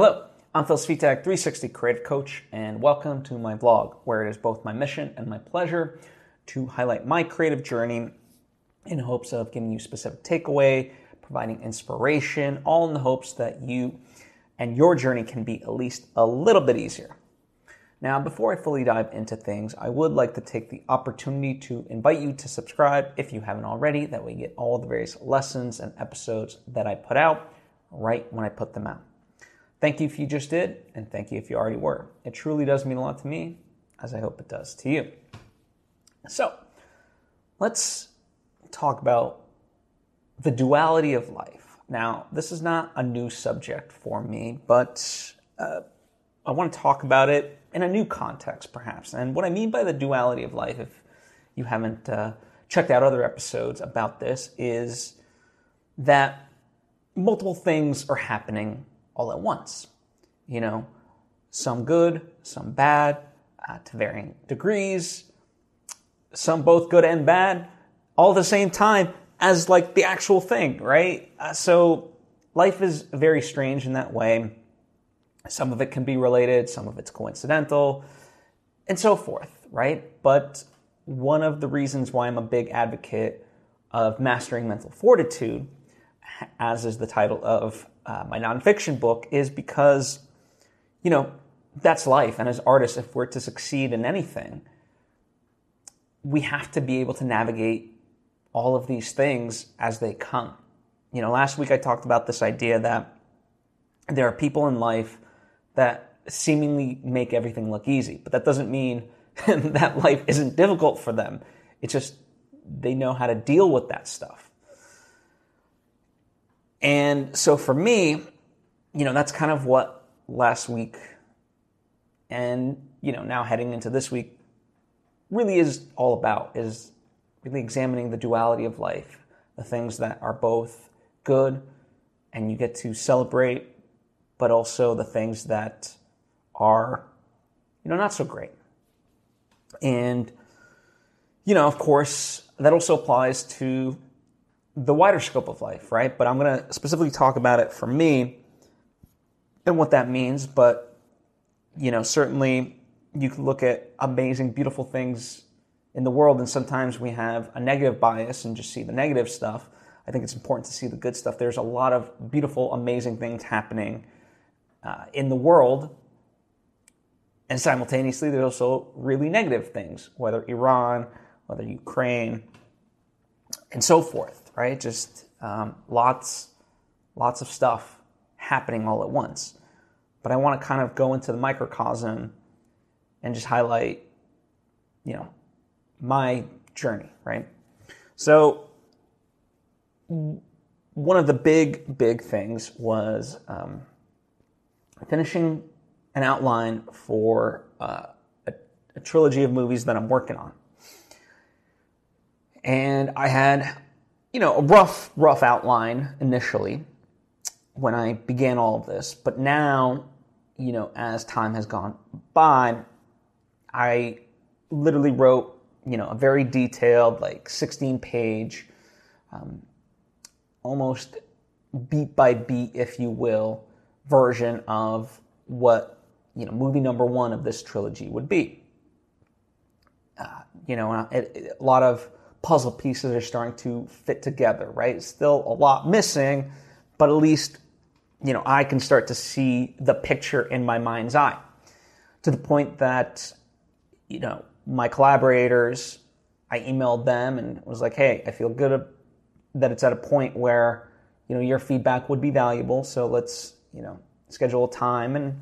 Hello, I'm Phil Svitek, 360 Creative Coach, and welcome to my vlog, where it is both my mission and my pleasure to highlight my creative journey in hopes of giving you specific takeaway, providing inspiration, all in the hopes that you and your journey can be at least a little bit easier. Now, before I fully dive into things, I would like to take the opportunity to invite you to subscribe if you haven't already. That way, you get all the various lessons and episodes that I put out right when I put them out. Thank you if you just did, and thank you if you already were. It truly does mean a lot to me, as I hope it does to you. So, let's talk about the duality of life. Now, this is not a new subject for me, but uh, I want to talk about it in a new context, perhaps. And what I mean by the duality of life, if you haven't uh, checked out other episodes about this, is that multiple things are happening all at once. You know, some good, some bad, uh, to varying degrees, some both good and bad, all at the same time as like the actual thing, right? Uh, so life is very strange in that way. Some of it can be related, some of it's coincidental, and so forth, right? But one of the reasons why I'm a big advocate of mastering mental fortitude, as is the title of uh, my nonfiction book, is because, you know, that's life. And as artists, if we're to succeed in anything, we have to be able to navigate all of these things as they come. You know, last week I talked about this idea that there are people in life that seemingly make everything look easy. But that doesn't mean that life isn't difficult for them. It's just they know how to deal with that stuff. And so for me, you know, that's kind of what last week and, you know, now heading into this week really is all about is really examining the duality of life, the things that are both good and you get to celebrate but also the things that are, you know, not so great. And, you know, of course, that also applies to the wider scope of life, right? But I'm going to specifically talk about it for me and what that means. But, you know, certainly you can look at amazing, beautiful things in the world, and sometimes we have a negative bias and just see the negative stuff. I think it's important to see the good stuff. There's a lot of beautiful, amazing things happening uh, in the world. And simultaneously, there's also really negative things, whether Iran, whether Ukraine, and so forth, right? Just um, lots, lots of stuff happening all at once. But I want to kind of go into the microcosm and just highlight, you know, my journey, right? So, one of the big, big things was um, finishing an outline for uh, a, a trilogy of movies that I'm working on. And I had, you know, a rough, rough outline initially when I began all of this. But now, you know, as time has gone by, I literally wrote, you know, a very detailed, like 16 page, um, almost beat by beat, if you will, version of what you know movie number one of this trilogy would be. Uh, you know, it, it, a lot of puzzle pieces are starting to fit together. Right, still a lot missing, but at least you know I can start to see the picture in my mind's eye, to the point that you know my collaborators. I emailed them and was like, "Hey, I feel good that it's at a point where you know your feedback would be valuable. So let's you know, schedule a time and,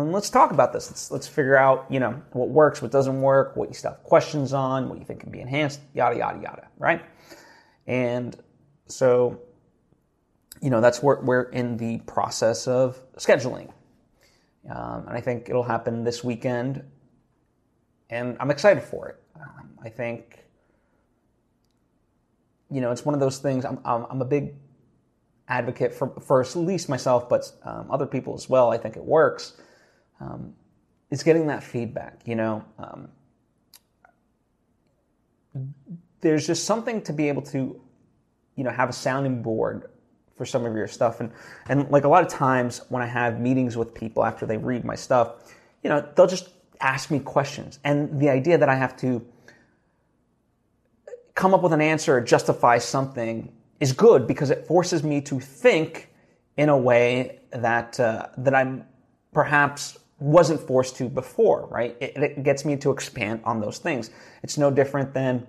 and let's talk about this. Let's, let's figure out, you know, what works, what doesn't work, what you still have questions on, what you think can be enhanced, yada, yada, yada, right? And so, you know, that's where we're in the process of scheduling. Um, and I think it'll happen this weekend. And I'm excited for it. Um, I think, you know, it's one of those things. I'm, I'm, I'm a big advocate for, for at least myself, but um, other people as well. I think it works. Um, getting that feedback. You know, um, there's just something to be able to, you know, have a sounding board for some of your stuff. And and like a lot of times when I have meetings with people after they read my stuff, you know, they'll just ask me questions. And the idea that I have to come up with an answer or justify something is good because it forces me to think in a way that uh, that I'm perhaps wasn't forced to before, right? It, it gets me to expand on those things. It's no different than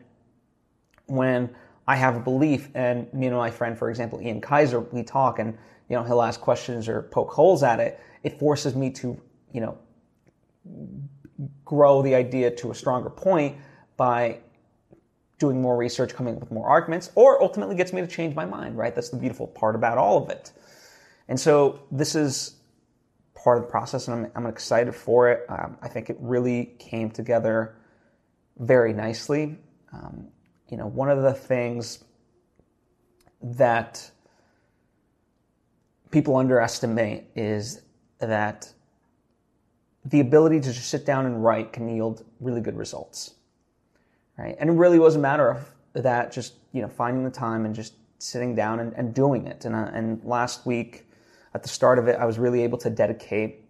when I have a belief and me and my friend, for example, Ian Kaiser, we talk and you know he'll ask questions or poke holes at it. It forces me to you know grow the idea to a stronger point by doing more research, coming up with more arguments, or ultimately gets me to change my mind, right? That's the beautiful part about all of it. And so this is part of the process, and I'm, I'm excited for it. Um, I think it really came together very nicely. Um, you know, one of the things that people underestimate is that the ability to just sit down and write can yield really good results. Right? And it really was a matter of that just, you know, finding the time and just sitting down and, and doing it. And, uh, and last week, at the start of it, I was really able to dedicate,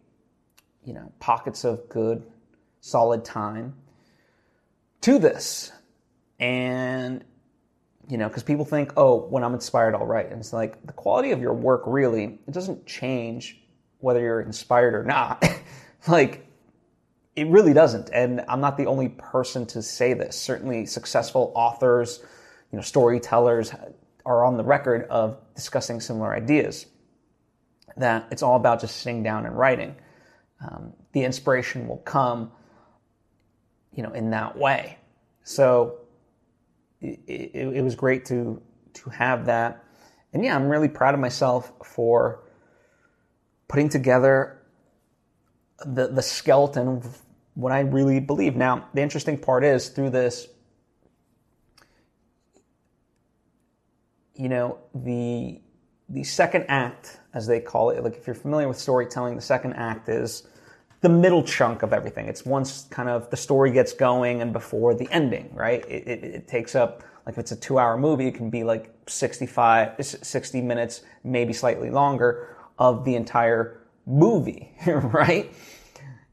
you know, pockets of good, solid time to this. And, you know, because people think, oh, when I'm inspired, I'll write. And it's like the quality of your work really, it doesn't change whether you're inspired or not. like, it really doesn't. And I'm not the only person to say this. Certainly, successful authors, you know, storytellers are on the record of discussing similar ideas that it's all about just sitting down and writing. Um, the inspiration will come, you know, in that way. So it, it, it, was great to to have that, and yeah, I'm really proud of myself for putting together the the skeleton of what I really believe. Now, the interesting part is through this, you know, the the second act, as they call it, like if you're familiar with storytelling, the second act is the middle chunk of everything. It's once kind of the story gets going and before the ending, right? It, it, it takes up, like if it's a two hour movie, it can be like 65, 60 minutes, maybe slightly longer of the entire movie, right?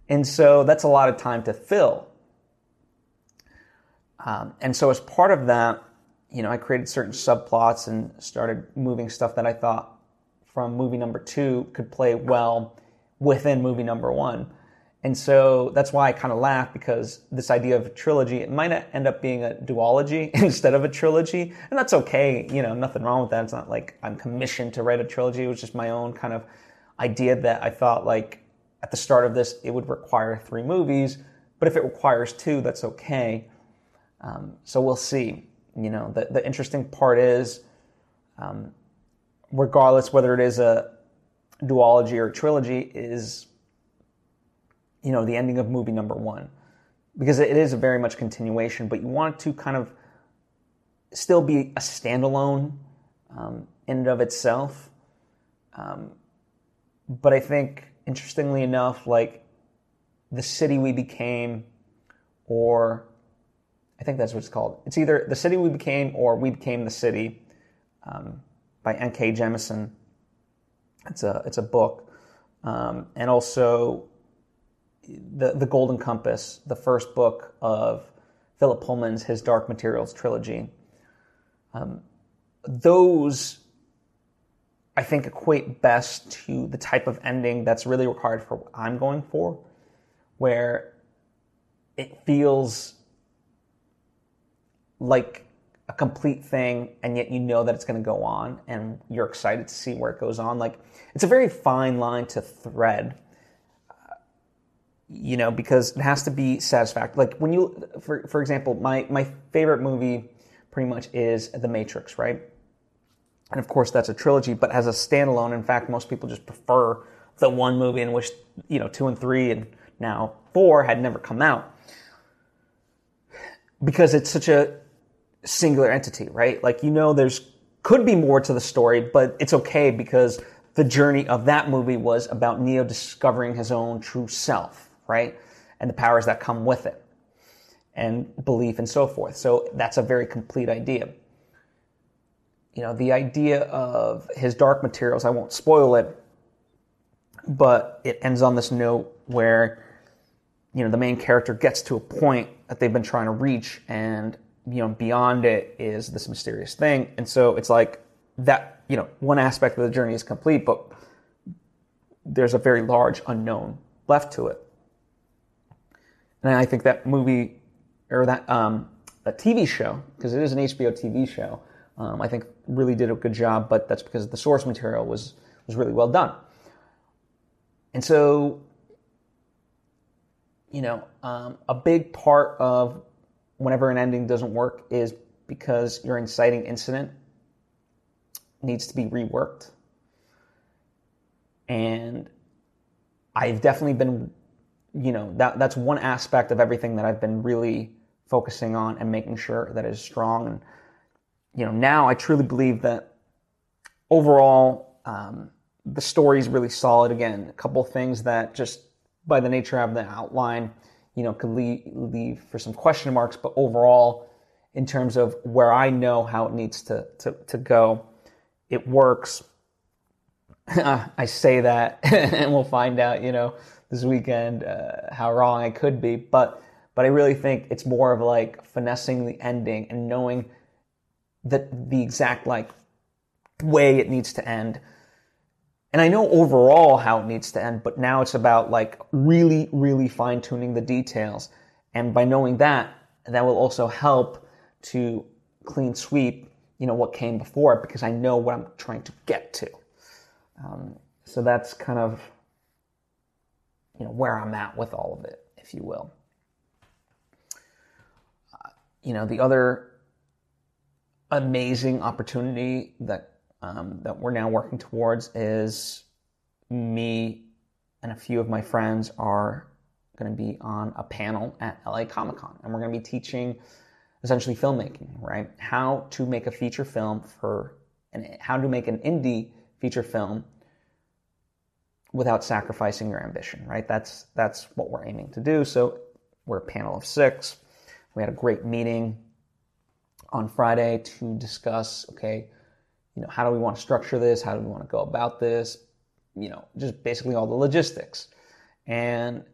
And so that's a lot of time to fill. Um, and so as part of that, you know, I created certain subplots and started moving stuff that I thought from movie number two could play well within movie number one. And so that's why I kind of laugh because this idea of a trilogy, it might end up being a duology instead of a trilogy. And that's okay. You know, nothing wrong with that. It's not like I'm commissioned to write a trilogy. It was just my own kind of idea that I thought like at the start of this, it would require three movies. But if it requires two, that's okay. Um, so we'll see you know, the, the interesting part is, um, regardless whether it is a duology or a trilogy, is, you know, the ending of movie number one. Because it is a very much continuation, but you want it to kind of still be a standalone um, in and of itself. Um, but I think, interestingly enough, like the city we became, or I think that's what it's called. It's either The City We Became or We Became the City um, by N.K. Jemisin. It's a, it's a book. Um, and also the, the Golden Compass, the first book of Philip Pullman's His Dark Materials trilogy. Um, those, I think, equate best to the type of ending that's really required for what I'm going for, where it feels like a complete thing and yet you know that it's going to go on and you're excited to see where it goes on. Like it's a very fine line to thread uh, you know because it has to be satisfactory like when you for for example my my favorite movie pretty much is the matrix right? And of course that's a trilogy but as a standalone in fact most people just prefer the one movie in which you know 2 and 3 and now 4 had never come out. Because it's such a singular entity, right? Like, you know, there's could be more to the story, but it's okay because the journey of that movie was about Neo discovering his own true self, right? And the powers that come with it and belief and so forth. So that's a very complete idea. you know, the idea of his dark materials, I won't spoil it, but it ends on this note where, you know, the main character gets to a point that they've been trying to reach, and, you know, beyond it is this mysterious thing. And so it's like that, you know, one aspect of the journey is complete, but there's a very large unknown left to it. And I think that movie, or that, um, TV show, because it is an HBO TV show, um, I think really did a good job, but that's because the source material was was really well done. And so, you know, um, a big part of whenever an ending doesn't work is because your inciting incident needs to be reworked. And I've definitely been, you know, that that's one aspect of everything that I've been really focusing on and making sure that is strong and you know, now I truly believe that overall, um, the story is really solid. Again, a couple things that just by the nature of the outline, you know, could leave, leave for some question marks, but overall, in terms of where I know how it needs to, to, to go, it works. I say that, and we'll find out, you know, this weekend uh, how wrong I could be. But but I really think it's more of like finessing the ending and knowing that the exact like way it needs to end. And I know overall how it needs to end, but now it's about like really, really fine tuning the details. And by knowing that, that will also help to clean sweep, you know, what came before because I know what I'm trying to get to. Um, so that's kind of, you know, where I'm at with all of it, if you will. Uh, you know, the other amazing opportunity that um, that we're now working towards is me and a few of my friends are going to be on a panel at LA Comic Con, and we're going to be teaching essentially filmmaking, right? How to make a feature film for and how to make an indie feature film without sacrificing your ambition, right? That's that's what we're aiming to do. So we're a panel of six. We had a great meeting on Friday to discuss, okay, you know, how do we want to structure this? How do we want to go about this? You know, just basically all the logistics. And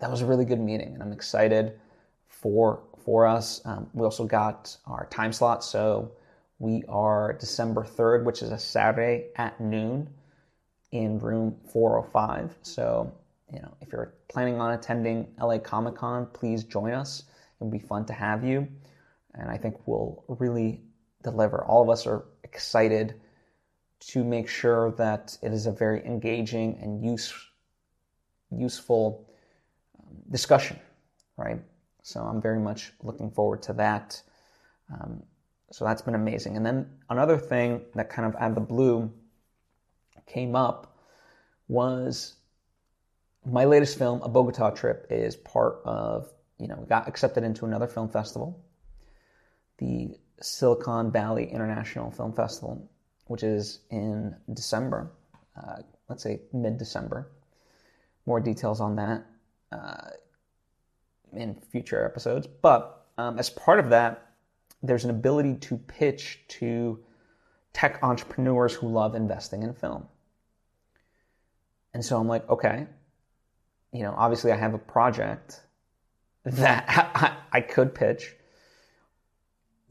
that was a really good meeting, and I'm excited for for us. Um, we also got our time slot, so we are December 3rd, which is a Saturday at noon in room 405. So, you know, if you're planning on attending LA Comic Con, please join us. It would be fun to have you and I think we'll really deliver. All of us are excited to make sure that it is a very engaging and use, useful um, discussion, right? So I'm very much looking forward to that. Um, so that's been amazing. And then another thing that kind of out of the blue came up was my latest film, A Bogota Trip, is part of, you know, got accepted into another film festival the Silicon Valley International Film Festival, which is in December, uh, let's say mid December. More details on that uh, in future episodes. But um, as part of that, there's an ability to pitch to tech entrepreneurs who love investing in film. And so I'm like, okay, you know, obviously I have a project that I could pitch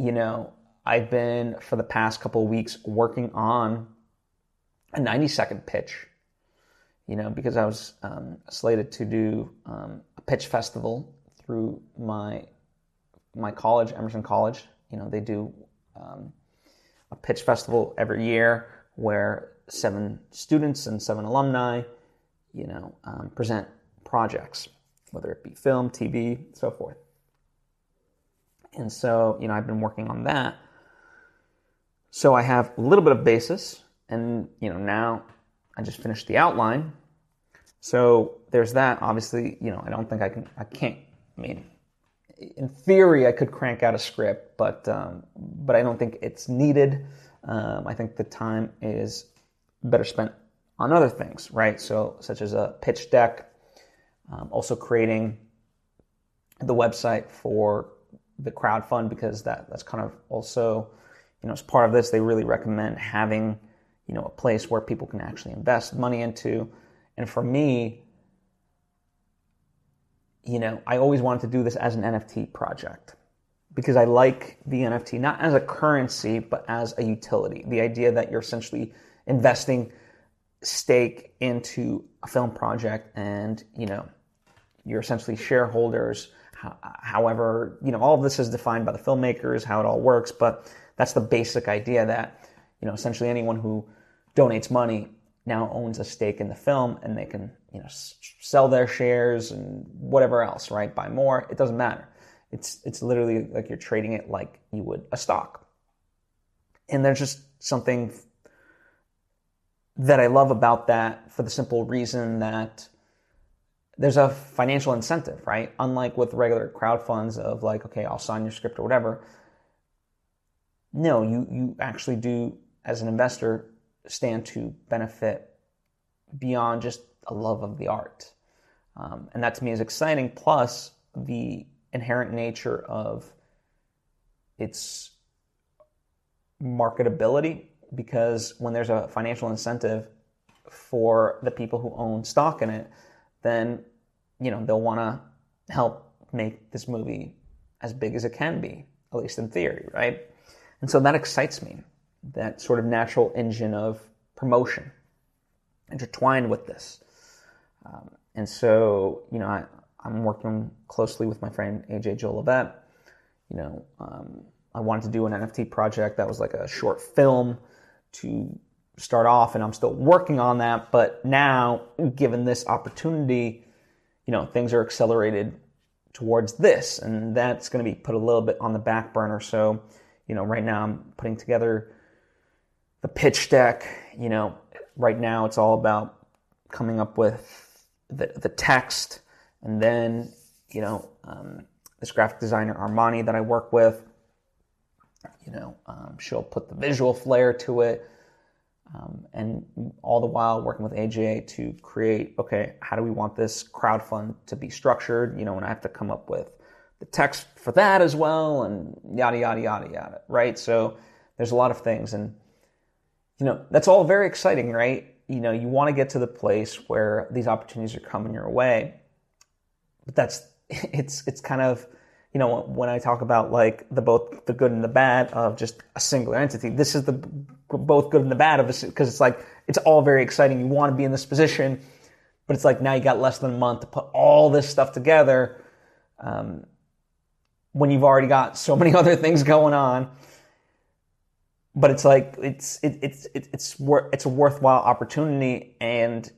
you know, I've been for the past couple weeks working on a 90 second pitch, you know, because I was um, slated to do um, a pitch festival through my my college, Emerson College. You know, they do um, a pitch festival every year where seven students and seven alumni, you know, um, present projects, whether it be film, TV, so forth. And so, you know, I've been working on that. So I have a little bit of basis, and, you know, now I just finished the outline. So there's that. Obviously, you know, I don't think I can, I can't, I mean, in theory, I could crank out a script, but, um, but I don't think it's needed. Um, I think the time is better spent on other things, right? So, such as a pitch deck, um, also creating the website for the crowd fund because that that's kind of also you know, as part of this, they really recommend having, you know, a place where people can actually invest money into. And for me, you know, I always wanted to do this as an NFT project because I like the NFT not as a currency, but as a utility. The idea that you're essentially investing stake into a film project and, you know, you're essentially shareholders. However, you know, all of this is defined by the filmmakers, how it all works, but that's the basic idea that, you know, essentially anyone who donates money now owns a stake in the film and they can, you know, sell their shares and whatever else, right? Buy more. It doesn't matter. It's, it's literally like you're trading it like you would a stock. And there's just something that I love about that for the simple reason that there's a financial incentive, right? Unlike with regular crowd funds of like, okay, I'll sign your script or whatever. No, you, you actually do, as an investor, stand to benefit beyond just a love of the art. Um, and that to me is exciting, plus the inherent nature of its marketability, because when there's a financial incentive for the people who own stock in it, then you know they'll want to help make this movie as big as it can be, at least in theory, right? And so that excites me, that sort of natural engine of promotion intertwined with this. Um, and so, you know, I, I'm working closely with my friend AJ Joe Levette. You know, um, I wanted to do an NFT project that was like a short film to start off, and I'm still working on that. But now, given this opportunity, you know, things are accelerated towards this, and that's going to be put a little bit on the back burner. So, you know, right now I'm putting together the pitch deck. You know, right now it's all about coming up with the, the text, and then, you know, um, this graphic designer Armani that I work with, you know, um, she'll put the visual flair to it. Um, and all the while working with AJ to create, okay, how do we want this crowd fund to be structured? You know, and I have to come up with the text for that as well, and yada yada yada yada, right? So there's a lot of things, and you know, that's all very exciting, right? You know, you want to get to the place where these opportunities are coming your way, but that's it's it's kind of you know when I talk about like the both the good and the bad of just a singular entity. This is the both good and the bad of it because it's like it's all very exciting. You want to be in this position, but it's like now you got less than a month to put all this stuff together. Um, when you've already got so many other things going on, but it's like it's it, it's it, it's it's a worthwhile opportunity, and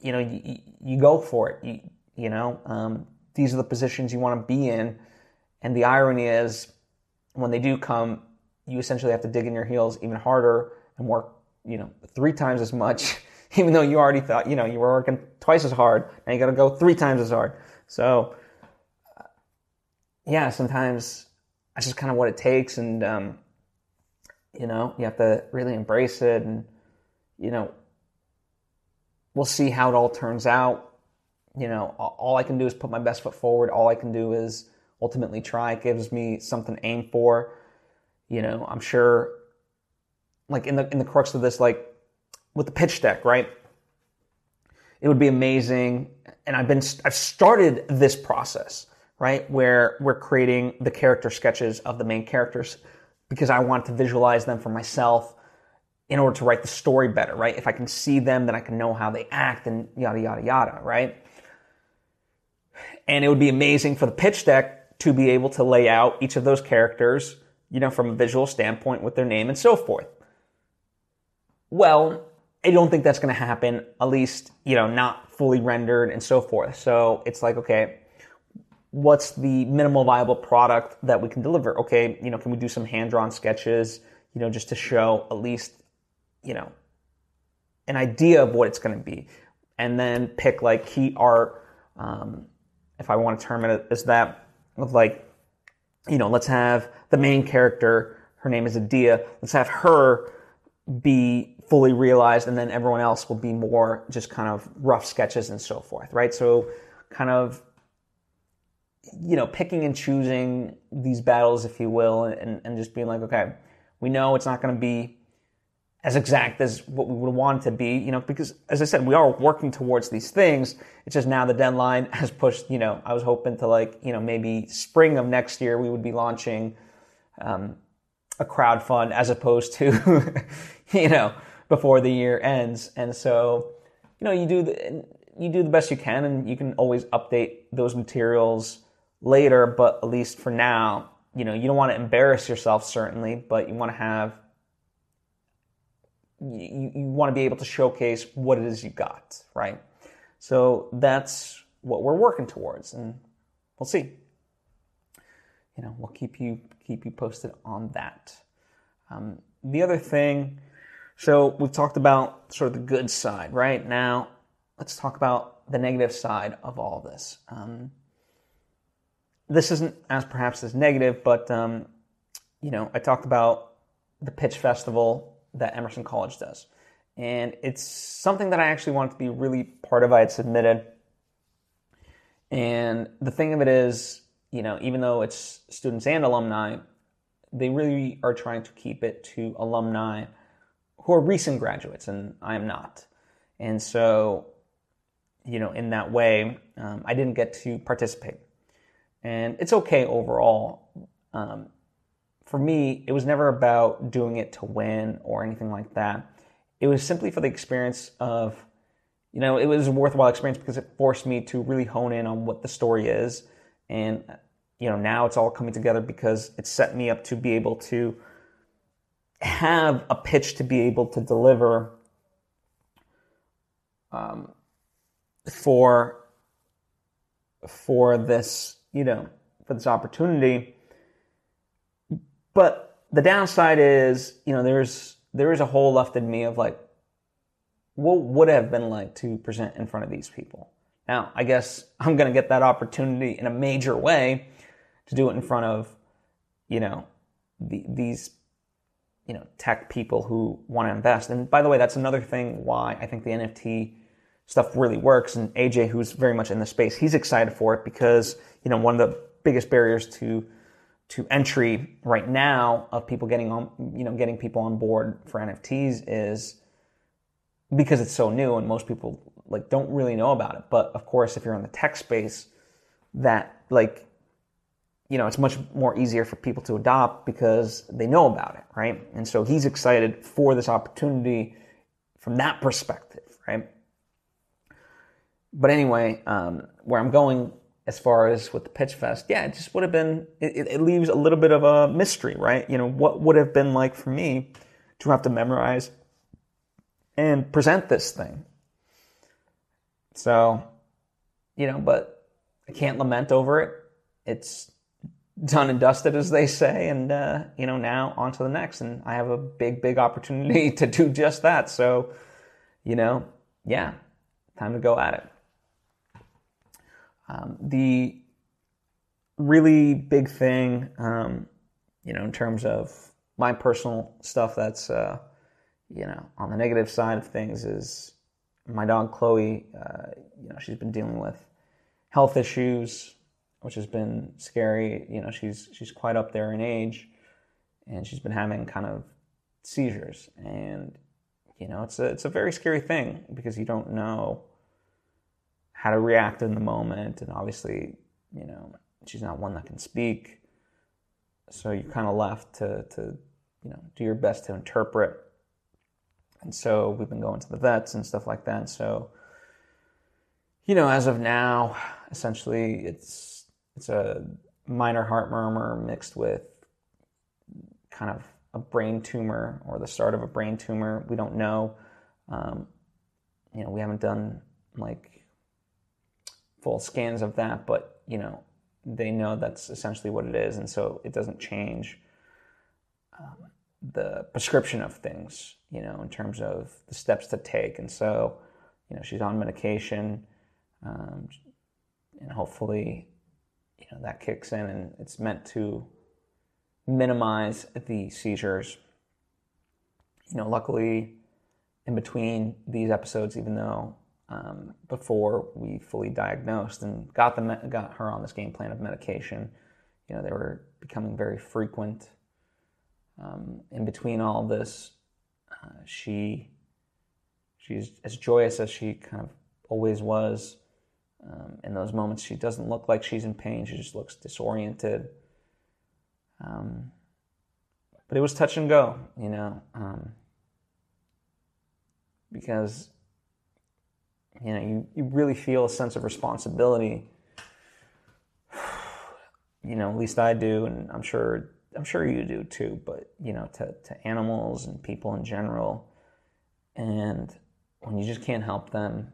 you know you, you go for it. You, you know um, these are the positions you want to be in, and the irony is when they do come, you essentially have to dig in your heels even harder and work, you know, three times as much, even though you already thought, you know, you were working twice as hard. Now you got to go three times as hard. So, uh, yeah, sometimes that's just kind of what it takes. And, um, you know, you have to really embrace it. And, you know, we'll see how it all turns out. You know, all I can do is put my best foot forward. All I can do is ultimately try. It gives me something to aim for. You know, I'm sure like in the in the crux of this, like with the pitch deck, right? It would be amazing. And I've been I've started this process, right? Where we're creating the character sketches of the main characters because I want to visualize them for myself in order to write the story better, right? If I can see them, then I can know how they act and yada yada yada, right? And it would be amazing for the pitch deck to be able to lay out each of those characters you know, from a visual standpoint with their name and so forth. Well, I don't think that's going to happen, at least, you know, not fully rendered and so forth. So it's like, okay, what's the minimal viable product that we can deliver? Okay, you know, can we do some hand drawn sketches, you know, just to show at least, you know, an idea of what it's going to be? And then pick like key art, um, if I want to term it as that, of like you know, let's have the main character, her name is Adia, let's have her be fully realized and then everyone else will be more just kind of rough sketches and so forth, right? So kind of you know, picking and choosing these battles, if you will, and, and just being like, okay, We know it's not going to be as exact as what we would want to be, you know, because as I said, we are working towards these things. It's just now the deadline has pushed, you know, I was hoping to like, you know, maybe spring of next year we would be launching um, a crowd fund as opposed to, you know, before the year ends. And so, you know, you do the, you do the best you can and you can always update those materials later, but at least for now, you know, you don't want to embarrass yourself certainly, but you want to have you, you want to be able to showcase what it is you got, right? So that's what we're working towards, and we'll see. You know, we'll keep you keep you posted on that. Um, the other thing, so we've talked about sort of the good side, right? Now, let's talk about the negative side of all this. Um, this isn't as perhaps as negative, but um, you know, I talked about the pitch festival that Emerson College does. And it's something that I actually wanted to be really part of. I had submitted. And the thing of it is, you know, even though it's students and alumni, they really are trying to keep it to alumni who are recent graduates, and I am not. And so, you know, in that way, um, I didn't get to participate. And it's okay overall. Um, for me, it was never about doing it to win or anything like that. It was simply for the experience of, you know, it was a worthwhile experience because it forced me to really hone in on what the story is. And, you know, now it's all coming together because it set me up to be able to have a pitch to be able to deliver um, for for this, you know, for this opportunity but the downside is, you know, there's there is a hole left in me of like, what would have been like to present in front of these people? Now, I guess I'm going to get that opportunity in a major way to do it in front of, you know, the, these, you know, tech people who want to invest. And by the way, that's another thing why I think the NFT stuff really works. And AJ, who's very much in the space, he's excited for it because, you know, one of the biggest barriers to to entry right now of people getting on, you know, getting people on board for NFTs is because it's so new and most people like don't really know about it. But of course, if you're in the tech space, that like, you know, it's much more easier for people to adopt because they know about it, right? And so he's excited for this opportunity from that perspective, right? But anyway, um, where I'm going as far as with the pitch fest, yeah, it just would have been, it, it, leaves a little bit of a mystery, right? You know, what would have been like for me to have to memorize and present this thing? So, you know, but I can't lament over it. It's done and dusted, as they say. And, uh, you know, now on to the next. And I have a big, big opportunity to do just that. So, you know, yeah, time to go at it. Um, the really big thing, um, you know, in terms of my personal stuff that's, uh, you know, on the negative side of things is my dog Chloe, uh, you know, she's been dealing with health issues, which has been scary. You know, she's she's quite up there in age, and she's been having kind of seizures, and you know, it's a it's a very scary thing because you don't know how to react in the moment. And obviously, you know, she's not one that can speak. So you're kind of left to, to, you know, do your best to interpret. And so we've been going to the vets and stuff like that. So, you know, as of now, essentially it's, it's a minor heart murmur mixed with kind of a brain tumor or the start of a brain tumor. We don't know. Um, you know, we haven't done like full scans of that, but you know they know that's essentially what it is, and so it doesn't change um, the prescription of things, you know, in terms of the steps to take. And so, you know, she's on medication, um, and hopefully, you know, that kicks in, and it's meant to minimize the seizures. You know, luckily, in between these episodes, even though um, before we fully diagnosed and got the got her on this game plan of medication. You know, they were becoming very frequent. um, in between all this, uh, she she's as joyous as she kind of always was. Um, in those moments, she doesn't look like she's in pain. She just looks disoriented. Um, but it was touch and go, you know, um, because you know you, you really feel a sense of responsibility. You know, at least I do, and I'm sure I'm sure you do too. But you know, to to animals and people in general, and when you just can't help them,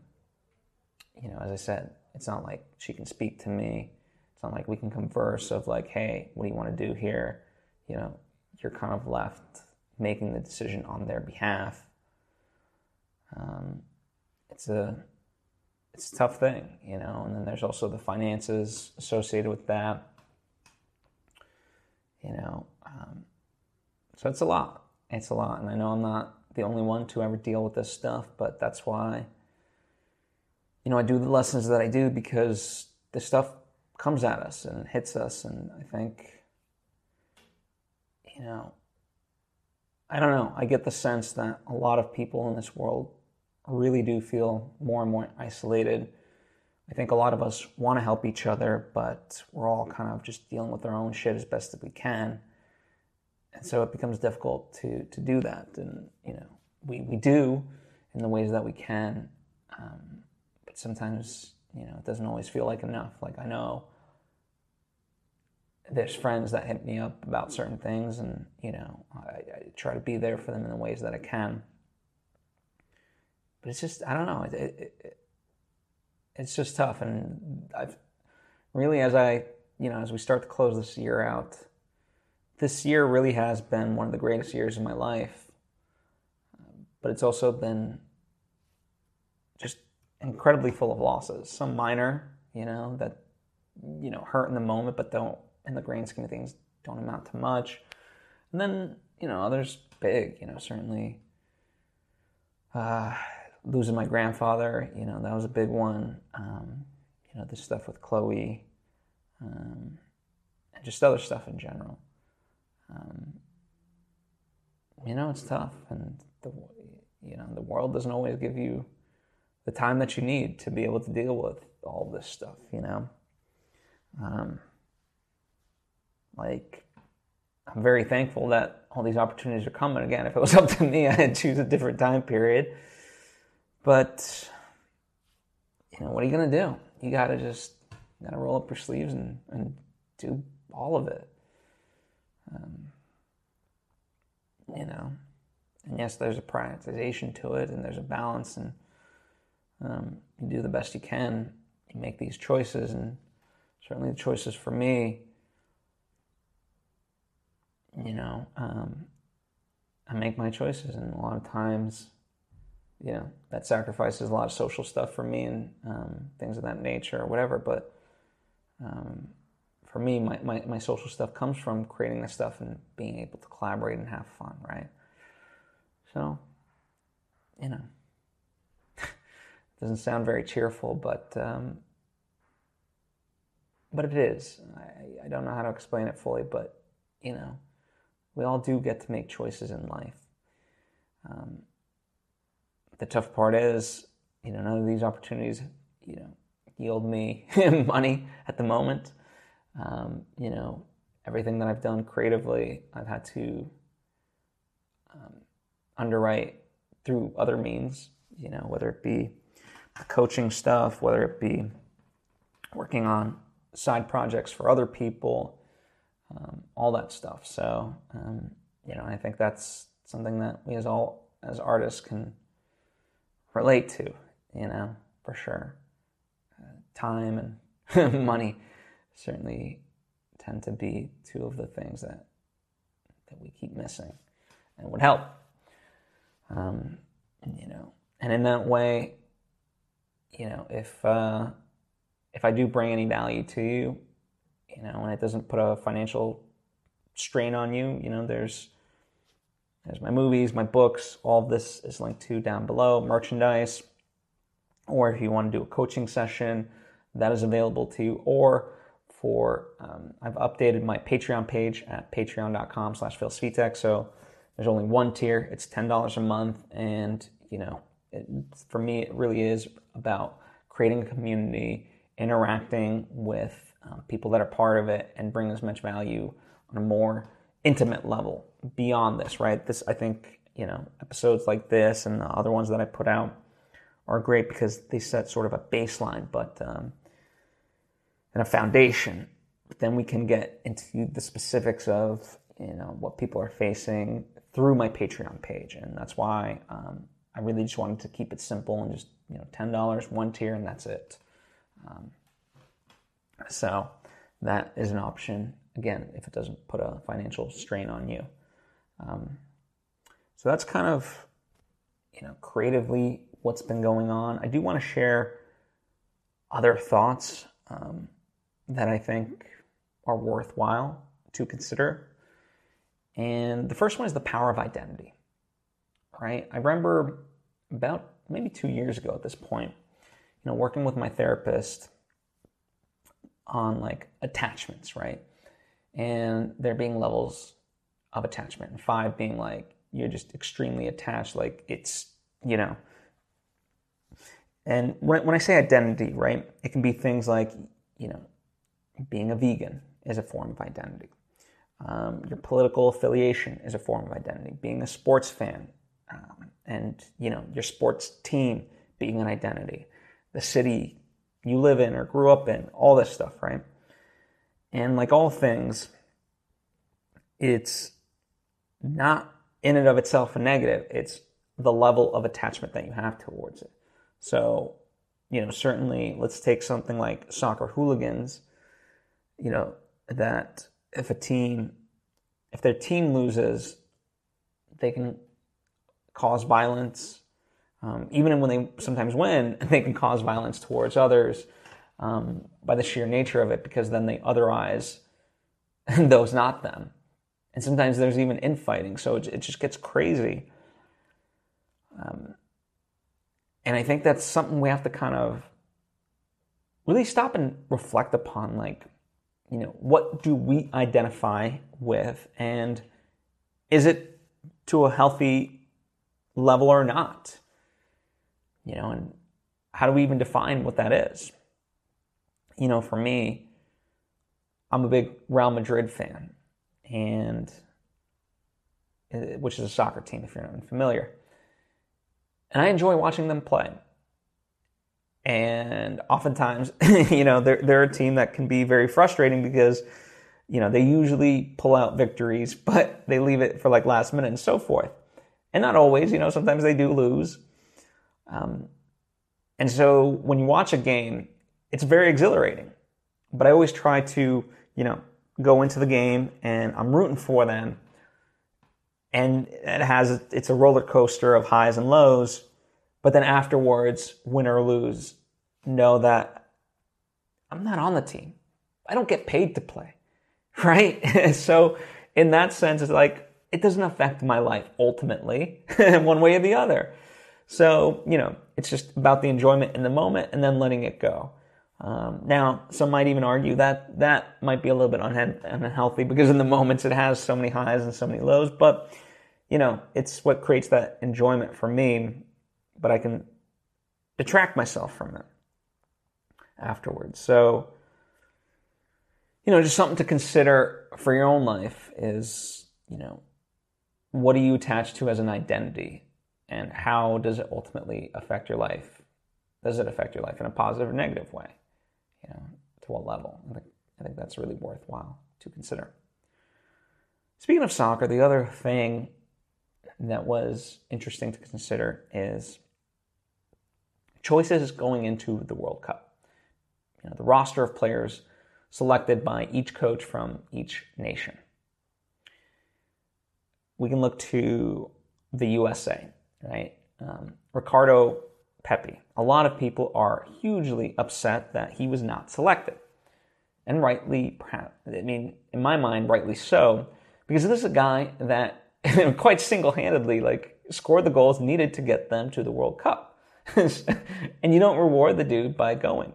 you know, as I said, it's not like she can speak to me. It's not like we can converse of like, hey, what do you want to do here? You know, you're kind of left making the decision on their behalf. Um, it's a it's a tough thing, you know. And then there's also the finances associated with that. You know, um, so it's a lot. It's a lot, and I know I'm not the only one to ever deal with this stuff, but that's why you know I do the lessons that I do because this stuff comes at us and hits us, and I think you know, I don't know. I get the sense that a lot of people in this world really do feel more and more isolated. I think a lot of us want to help each other, but we're all kind of just dealing with our own shit as best as we can. And so it becomes difficult to, to do that. And, you know, we, we do in the ways that we can. Um, but sometimes, you know, it doesn't always feel like enough. Like I know there's friends that hit me up about certain things, and you know, I, I, try to be there for them in the ways that I can. But it's just I don't know. It, it, it, it's just tough, and I've really as I you know as we start to close this year out, this year really has been one of the greatest years of my life. But it's also been just incredibly full of losses. Some minor, you know, that you know hurt in the moment, but don't in the grand scheme of things don't amount to much. And then, you know, others big, you know, certainly uh, losing my grandfather, you know, that was a big one. Um, you know, the stuff with Chloe, um, and just other stuff in general. Um, you know, it's tough, and the you know the world doesn't always give you the time that you need to be able to deal with all this stuff. You know. Um, like, I'm very thankful that all these opportunities are coming. Again, if it was up to me, I'd choose a different time period. But, you know, what are you to do? You got to just got to roll up your sleeves and, and do all of it. Um, you know, and yes, there's a prioritization to it, and there's a balance, and um, you do the best you can. You make these choices, and certainly the choices for me you know, um, I make my choices, and a lot of times, you know, that sacrifices a lot of social stuff for me and um, things of that nature or whatever. But um, for me, my, my, my social stuff comes from creating this stuff and being able to collaborate and have fun, right? So, you know, doesn't sound very cheerful, but um, but it is. I, I don't know how to explain it fully, but you know, we all do get to make choices in life. Um, the tough part is, you know, none of these opportunities, you know, yield me money at the moment. Um, you know, everything that I've done creatively, I've had to um, underwrite through other means. You know, whether it be coaching stuff, whether it be working on side projects for other people, um, all that stuff. So, um, you know, I think that's something that we as all as artists can relate to, you know, for sure. Uh, time and money certainly tend to be two of the things that that we keep missing and would help. Um, you know, and in that way, you know, if uh, if I do bring any value to you, you know, and it doesn't put a financial strain on you. You know, there's there's my movies, my books, all of this is linked to down below, merchandise, or if you want to do a coaching session, that is available to you, or for, um, I've updated my Patreon page at patreon.com slash Phil Svitek. So there's only one tier. It's $10 a month. And, you know, it, for me, it really is about creating a community, interacting with um, people that are part of it and bring as much value on a more intimate level beyond this, right? This, I think, you know, episodes like this and the other ones that I put out are great because they set sort of a baseline, but, um, and a foundation. But then we can get into the specifics of, you know, what people are facing through my Patreon page. And that's why um, I really just wanted to keep it simple and just, you know, $10, one tier, and that's it. Um, so that is an option, again, if it doesn't put a financial strain on you. Um, so that's kind of, you know, creatively what's been going on. I do want to share other thoughts um, that I think are worthwhile to consider. And the first one is the power of identity, right? I remember about maybe two years ago at this point, you know, working with my therapist on like attachments, right? And there being levels of attachment, and five being like you're just extremely attached, like it's, you know. And when, when I say identity, right, it can be things like, you know, being a vegan is a form of identity. Um, your political affiliation is a form of identity. Being a sports fan, um, and you know your sports team being an identity. The city you live in or grew up in, all this stuff, right? And like all things, it's not in and of itself a negative. It's the level of attachment that you have towards it. So, you know, certainly let's take something like soccer hooligans you know, that if a team, if their team loses, they can cause violence. Um, even when they sometimes win, they can cause violence towards others um, by the sheer nature of it, because then they otherize those not them. And sometimes there's even infighting, so it, it just gets crazy. Um, and I think that's something we have to kind of really stop and reflect upon. Like, you know, what do we identify with and is it to a healthy level or not? You know, and how do we even define what that is? You know, for me, I'm a big Real Madrid fan, and uh, which is a soccer team if you're not familiar. And I enjoy watching them play. And oftentimes, you know, they're, they're a team that can be very frustrating because, you know, they usually pull out victories, but they leave it for like last minute and so forth. And not always, you know, sometimes they do lose. Um, and so when you watch a game, it's very exhilarating. But I always try to, you know, go into the game and I'm rooting for them. And it has, it's a roller coaster of highs and lows but then afterwards, win or lose, know that I'm not on the team. I don't get paid to play, right? so in that sense, it's like, it doesn't affect my life ultimately, one way or the other. So, you know, it's just about the enjoyment in the moment and then letting it go. Um, now, some might even argue that that might be a little bit unhealthy because in the moments it has so many highs and so many lows, but you know, it's what creates that enjoyment for me but I can detract myself from it afterwards. So, you know, just something to consider for your own life is, you know, what are you attached to as an identity and how does it ultimately affect your life? Does it affect your life in a positive or negative way? You know, to what level? I think, I think that's really worthwhile to consider. Speaking of soccer, the other thing that was interesting to consider is choices going into the World Cup. You know, the roster of players selected by each coach from each nation. We can look to the USA, right? Um, Ricardo Pepi. A lot of people are hugely upset that he was not selected. And rightly, I mean, in my mind, rightly so, because this is a guy that quite single handedly like scored the goals needed to get them to the World Cup. and you don't reward the dude by going.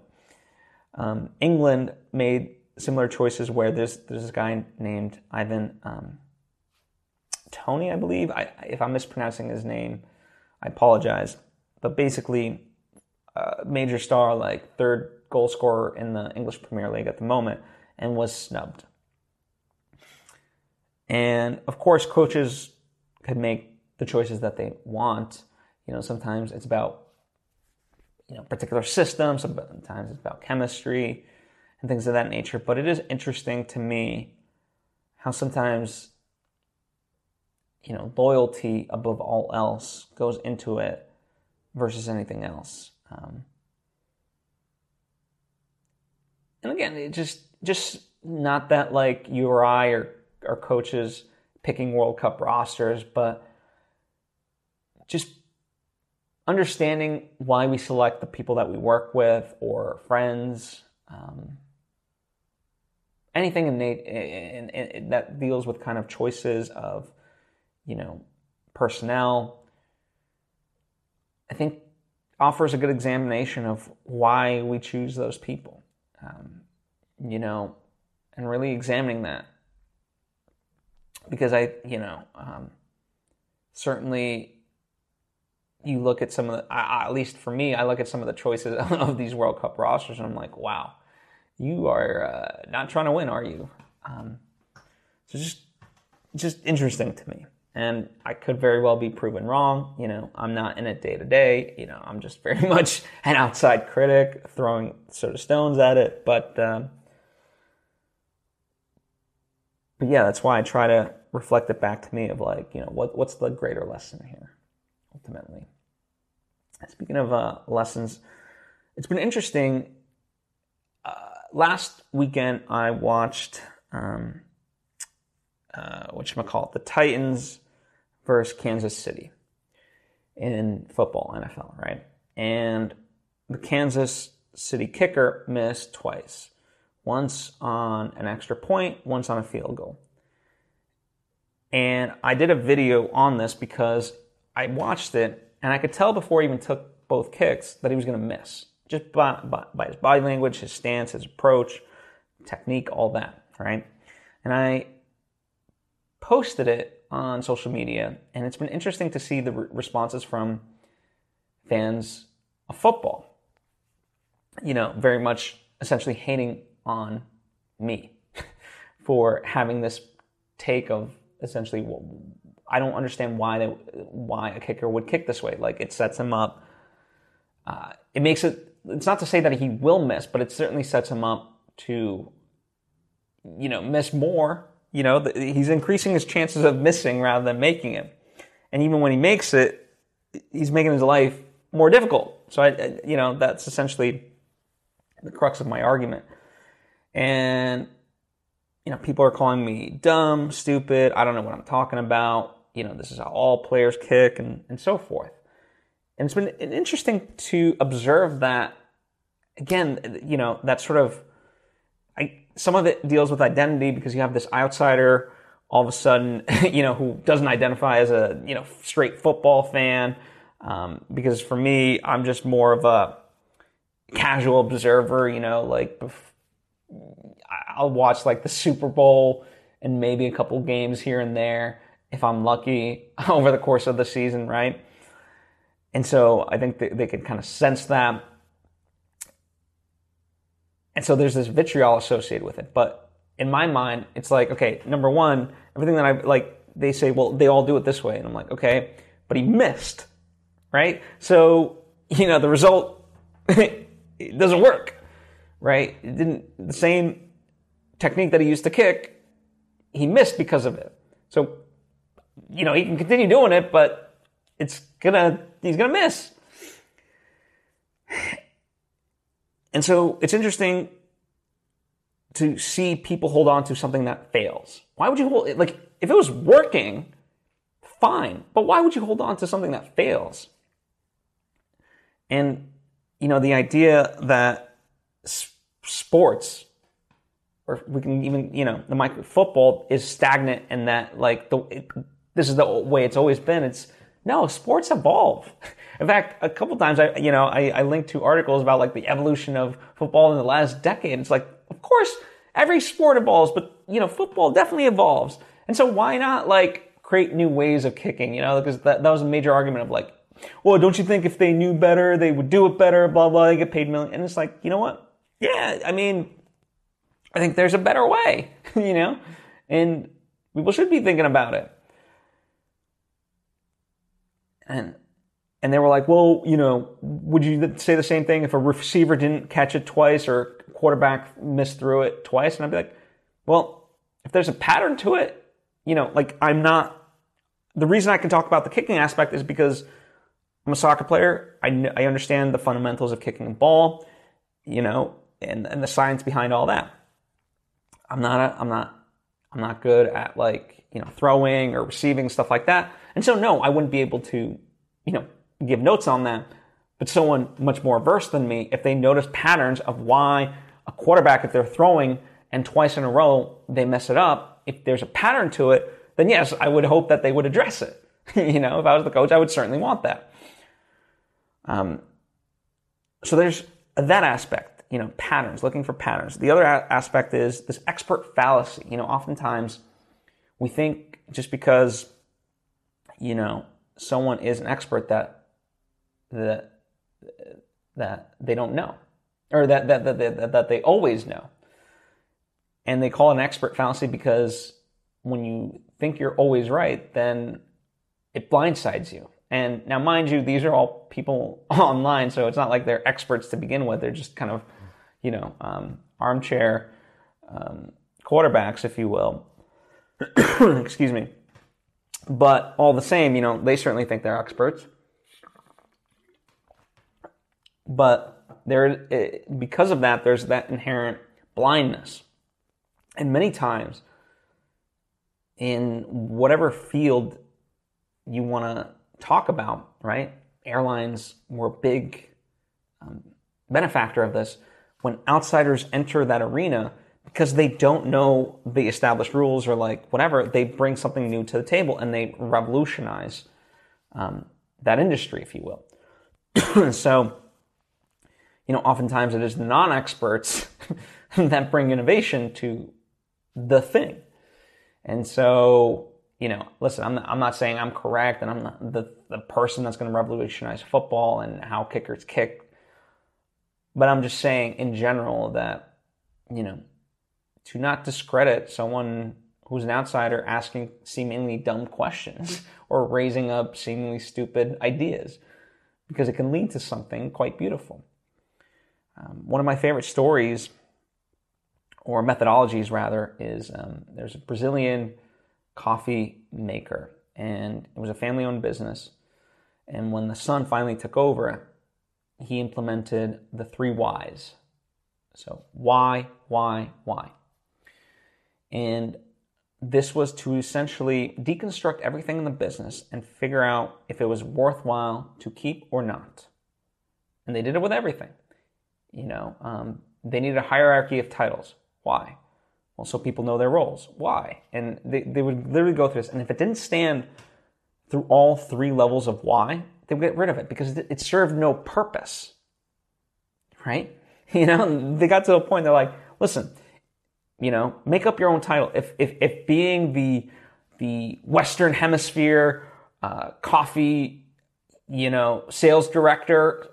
Um, England made similar choices where there's there's this guy named Ivan um, Toney, I believe. I, if I'm mispronouncing his name, I apologize. But basically, uh, major star, like third goal scorer in the English Premier League at the moment, and was snubbed. And of course, coaches can make the choices that they want. You know, sometimes it's about you know particular systems, sometimes it's about chemistry and things of that nature. But it is interesting to me how sometimes you know loyalty above all else goes into it versus anything else. Um, and again, it just just not that like you or I or our coaches picking World Cup rosters, but just understanding why we select the people that we work with or friends. Um, anything in, in, in, that deals with kind of choices of, you know, personnel, I think offers a good examination of why we choose those people. Um, you know, and really examining that because I, you know, um, certainly you look at some of the, I, at least for me, I look at some of the choices of these World Cup rosters and I'm like, wow, you are uh, not trying to win, are you? Um, so just, just interesting to me. And I could very well be proven wrong. You know, I'm not in it day to day. You know, I'm just very much an outside critic throwing sort of stones at it. But, um, but yeah, that's why I try to reflect it back to me of like, you know, what, what's the greater lesson here, ultimately. Speaking of uh, lessons, it's been interesting. Uh, last weekend, I watched, um, uh, what you call it, the Titans versus Kansas City in football, NFL, right? And the Kansas City kicker missed twice once on an extra point, once on a field goal. And I did a video on this because I watched it and I could tell before he even took both kicks that he was going to miss. Just by, by, by, his body language, his stance, his approach, technique, all that, right? And I posted it on social media, and it's been interesting to see the re- responses from fans of football. You know, very much essentially hating on me for having this take of essentially I don't understand why they, why a kicker would kick this way. Like it sets him up. Uh, it makes it. It's not to say that he will miss, but it certainly sets him up to, you know, miss more. You know, he's increasing his chances of missing rather than making it. And even when he makes it, he's making his life more difficult. So I, you know, that's essentially the crux of my argument. And, you know, people are calling me dumb, stupid, I don't know what I'm talking about. You know, this is how all players kick and, and so forth. And it's been interesting to observe that, again, you know, that sort of, some of it deals with identity because you have this outsider all of a sudden, you know, who doesn't identify as a, you know, straight football fan. Um, because for me, I'm just more of a casual observer, you know, like I'll watch like the Super Bowl and maybe a couple games here and there if I'm lucky over the course of the season, right? And so I think they, they can kind of sense that. And so there's this vitriol associated with it. But in my mind, it's like, okay, number one, everything that I like, they say, well, they all do it this way. And I'm like, okay, but he missed, right? So, you know, the result, it doesn't work right? It didn't the same technique that he used to kick, he missed because of it. So, you know, he can continue doing it, but it's gonna he's gonna miss. And so it's interesting to see people hold on to something that fails. Why would you hold like if it was working, fine, but why would you hold on to something that fails? And you know, the idea that sports, or we can even, you know, the micro football is stagnant and that like the, it, this is the way it's always been. It's no, sports evolve. In fact, a couple times I, you know, I, I linked to articles about like the evolution of football in the last decade. It's like, of course, every sport evolves, but you know, football definitely evolves. And so why not like create new ways of kicking, you know, because that, that was a major argument of like, well, don't you think if they knew better, they would do it better, blah, blah, they get paid million. And it's like, you know what? Yeah, I mean, I think there's a better way, you know, and people should be thinking about it. And and they were like, well, you know, would you say the same thing if a receiver didn't catch it twice or quarterback missed through it twice? And I'd be like, well, if there's a pattern to it, you know, like I'm not. The reason I can talk about the kicking aspect is because I'm a soccer player. I, I understand the fundamentals of kicking a ball, you know, and, and the science behind all that. I'm not a, I'm not I'm not good at like you know throwing or receiving stuff like that, and so no, I wouldn't be able to you know give notes on that. But someone much more versed than me, if they notice patterns of why a quarterback, if they're throwing and twice in a row they mess it up, if there's a pattern to it, then yes, I would hope that they would address it. you know, if I was the coach, I would certainly want that. Um, so there's that aspect, you know, patterns, looking for patterns. The other a- aspect is this expert fallacy. You know, oftentimes we think just because, you know, someone is an expert that that that they don't know, or that that that, that, that they always know. And they call an expert fallacy because when you think you're always right, then it blindsides you. And now, mind you, these are all people online, so it's not like they're experts to begin with. They're just kind of, you know, um, armchair um, quarterbacks, if you will. Excuse me. But all the same, you know, they certainly think they're experts. But there, because of that, there's that inherent blindness. And many times, in whatever field you want to talk about, right? Airlines were a big um, benefactor of this. When outsiders enter that arena, because they don't know the established rules or like whatever, they bring something new to the table and they revolutionize um, that industry, if you will. so, you know, oftentimes it is non-experts that bring innovation to the thing. And so, you know, listen, I'm not, I'm not saying I'm correct and I'm not the, the person that's going to revolutionize football and how kickers kick. But I'm just saying in general that, you know, to not discredit someone who's an outsider asking seemingly dumb questions or raising up seemingly stupid ideas because it can lead to something quite beautiful. Um, one of my favorite stories, or methodologies rather, is um, there's a Brazilian coffee maker, and it was a family owned business. And when the son finally took over, he implemented the three whys. So, why, why, why? And this was to essentially deconstruct everything in the business and figure out if it was worthwhile to keep or not. And they did it with everything. You know, um, they needed a hierarchy of titles. Why? Well, so people know their roles. Why? And they, they would literally go through this. And if it didn't stand through all three levels of why, they would get rid of it because it, served no purpose. Right? You know, they got to a point they're like, listen, you know, make up your own title. If, if, if being the, the Western Hemisphere uh, coffee, you know, sales director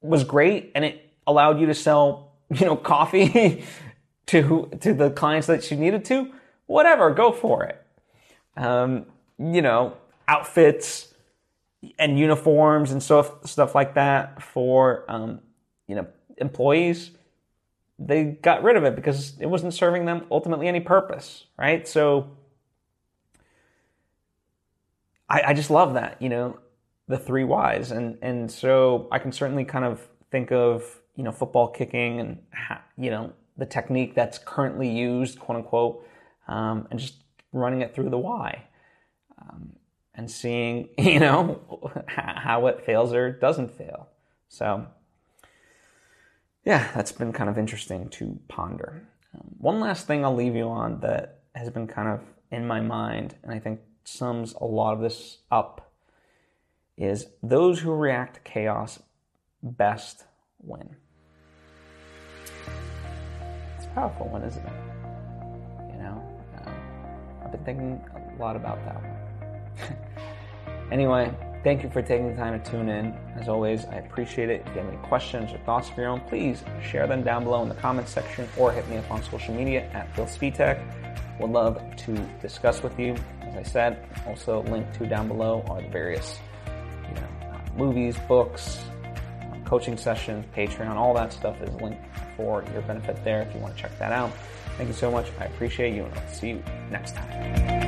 was great and it allowed you to sell, you know, coffee to to the clients that you needed to, whatever, go for it. Um, you know, outfits and uniforms and stuff stuff like that for um, you know employees. They got rid of it because it wasn't serving them ultimately any purpose, right? So I, I just love that, you know, the three whys, and and so I can certainly kind of think of you know, football kicking and, you know, the technique that's currently used, quote unquote, um, and just running it through the why um, and seeing, you know, how it fails or doesn't fail. So, yeah, that's been kind of interesting to ponder. Um, one last thing I'll leave you on that has been kind of in my mind, and I think sums a lot of this up, is those who react to chaos best win. It's a powerful one, isn't it? You know, um, I've been thinking a lot about that one. anyway, thank you for taking the time to tune in. As always, I appreciate it. If you have any questions or thoughts of your own, please share them down below in the comments section or hit me up on social media at Phil Svitek. Would love to discuss with you. As I said, also linked to down below are the various you know, movies, books, coaching sessions, Patreon, all that stuff is linked for your benefit there if you want to check that out. Thank you so much. I appreciate you and I'll see you next time.